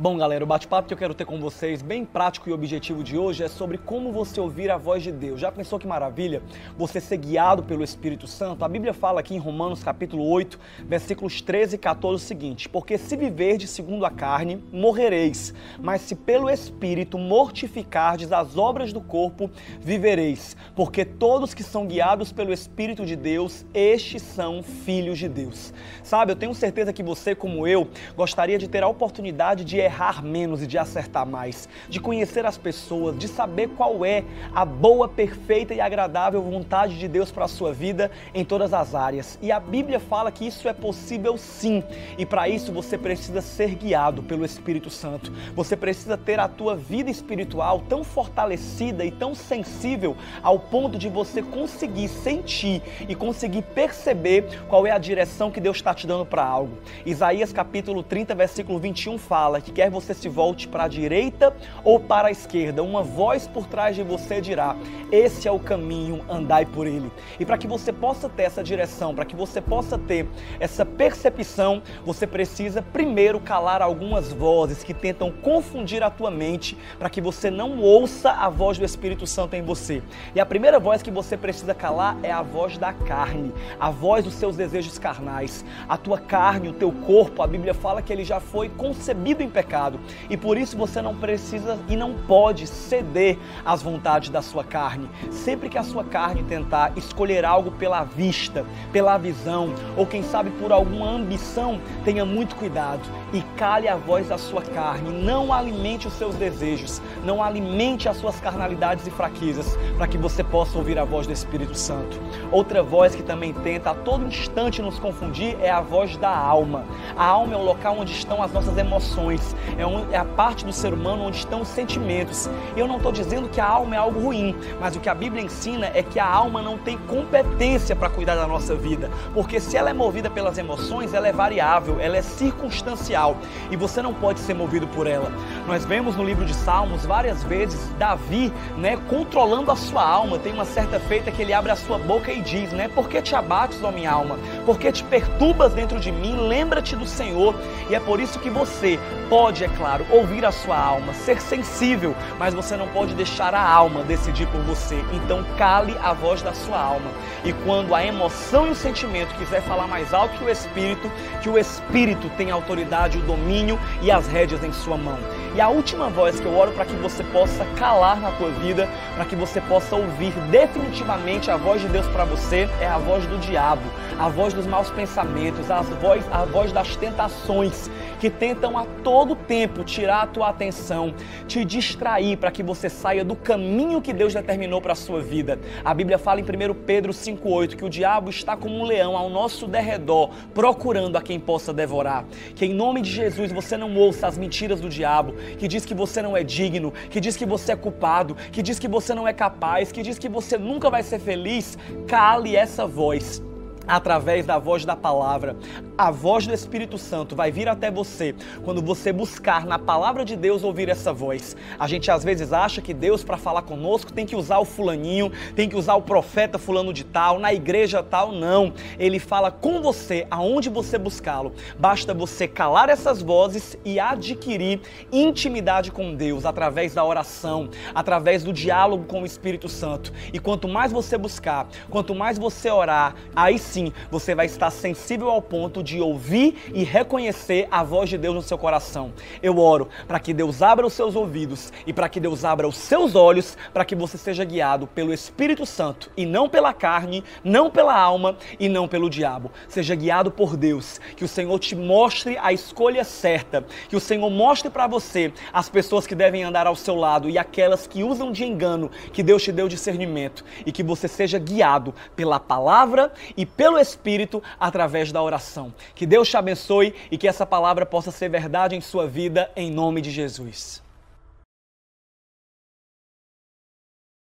Bom, galera, o bate-papo que eu quero ter com vocês, bem prático e objetivo de hoje, é sobre como você ouvir a voz de Deus. Já pensou que maravilha? Você ser guiado pelo Espírito Santo? A Bíblia fala aqui em Romanos capítulo 8, versículos 13 e 14 o seguinte: Porque se viverdes segundo a carne, morrereis, mas se pelo Espírito mortificardes as obras do corpo, vivereis. Porque todos que são guiados pelo Espírito de Deus, estes são filhos de Deus. Sabe, eu tenho certeza que você, como eu, gostaria de ter a oportunidade de errar menos e de acertar mais, de conhecer as pessoas, de saber qual é a boa, perfeita e agradável vontade de Deus para a sua vida em todas as áreas. E a Bíblia fala que isso é possível sim. E para isso você precisa ser guiado pelo Espírito Santo. Você precisa ter a tua vida espiritual tão fortalecida e tão sensível ao ponto de você conseguir sentir e conseguir perceber qual é a direção que Deus está te dando para algo. Isaías capítulo 30, versículo 21 fala que quer você se volte para a direita ou para a esquerda, uma voz por trás de você dirá: Esse é o caminho, andai por ele. E para que você possa ter essa direção, para que você possa ter essa percepção, você precisa primeiro calar algumas vozes que tentam confundir a tua mente, para que você não ouça a voz do Espírito Santo em você. E a primeira voz que você precisa calar é a voz da carne, a voz dos seus desejos carnais. A tua carne, o teu corpo, a Bíblia fala que ele já foi concebido em pecado pecado. E por isso você não precisa e não pode ceder às vontades da sua carne. Sempre que a sua carne tentar escolher algo pela vista, pela visão, ou quem sabe por alguma ambição, tenha muito cuidado e cale a voz da sua carne. Não alimente os seus desejos, não alimente as suas carnalidades e fraquezas, para que você possa ouvir a voz do Espírito Santo. Outra voz que também tenta a todo instante nos confundir é a voz da alma. A alma é o local onde estão as nossas emoções, é, é a parte do ser humano onde estão os sentimentos. Eu não estou dizendo que a alma é algo ruim, mas o que a Bíblia ensina é que a alma não tem competência para cuidar da nossa vida, porque se ela é movida pelas emoções, ela é variável, ela é circunstancial e você não pode ser movido por ela. Nós vemos no livro de Salmos várias vezes Davi, né, controlando a sua alma. Tem uma certa feita que ele abre a sua boca e diz, né, por que te abates, ó minha alma? Por que te perturbas dentro de mim? Lembra-te do Senhor. E é por isso que você pode pode, é claro, ouvir a sua alma, ser sensível, mas você não pode deixar a alma decidir por você. Então cale a voz da sua alma. E quando a emoção e o sentimento quiser falar mais alto que o espírito, que o espírito tem a autoridade, o domínio e as rédeas em sua mão. E a última voz que eu oro para que você possa calar na tua vida, para que você possa ouvir definitivamente a voz de Deus para você, é a voz do diabo, a voz dos maus pensamentos, a voz, a voz das tentações que tentam a todo tempo tirar a tua atenção, te distrair para que você saia do caminho que Deus determinou para a sua vida. A Bíblia fala em 1 Pedro 5,8 que o diabo está como um leão ao nosso derredor, procurando a quem possa devorar. Que em nome de Jesus você não ouça as mentiras do diabo, que diz que você não é digno, que diz que você é culpado, que diz que você não é capaz, que diz que você nunca vai ser feliz. Cale essa voz através da voz da palavra. A voz do Espírito Santo vai vir até você quando você buscar na palavra de Deus ouvir essa voz. A gente às vezes acha que Deus, para falar conosco, tem que usar o fulaninho, tem que usar o profeta fulano de tal, na igreja tal. Não. Ele fala com você aonde você buscá-lo. Basta você calar essas vozes e adquirir intimidade com Deus através da oração, através do diálogo com o Espírito Santo. E quanto mais você buscar, quanto mais você orar, aí sim você vai estar sensível ao ponto de ouvir e reconhecer a voz de Deus no seu coração. Eu oro para que Deus abra os seus ouvidos e para que Deus abra os seus olhos para que você seja guiado pelo Espírito Santo e não pela carne, não pela alma e não pelo diabo. Seja guiado por Deus, que o Senhor te mostre a escolha certa, que o Senhor mostre para você as pessoas que devem andar ao seu lado e aquelas que usam de engano, que Deus te deu discernimento e que você seja guiado pela palavra e pelo pelo Espírito através da oração. Que Deus te abençoe e que essa palavra possa ser verdade em sua vida, em nome de Jesus.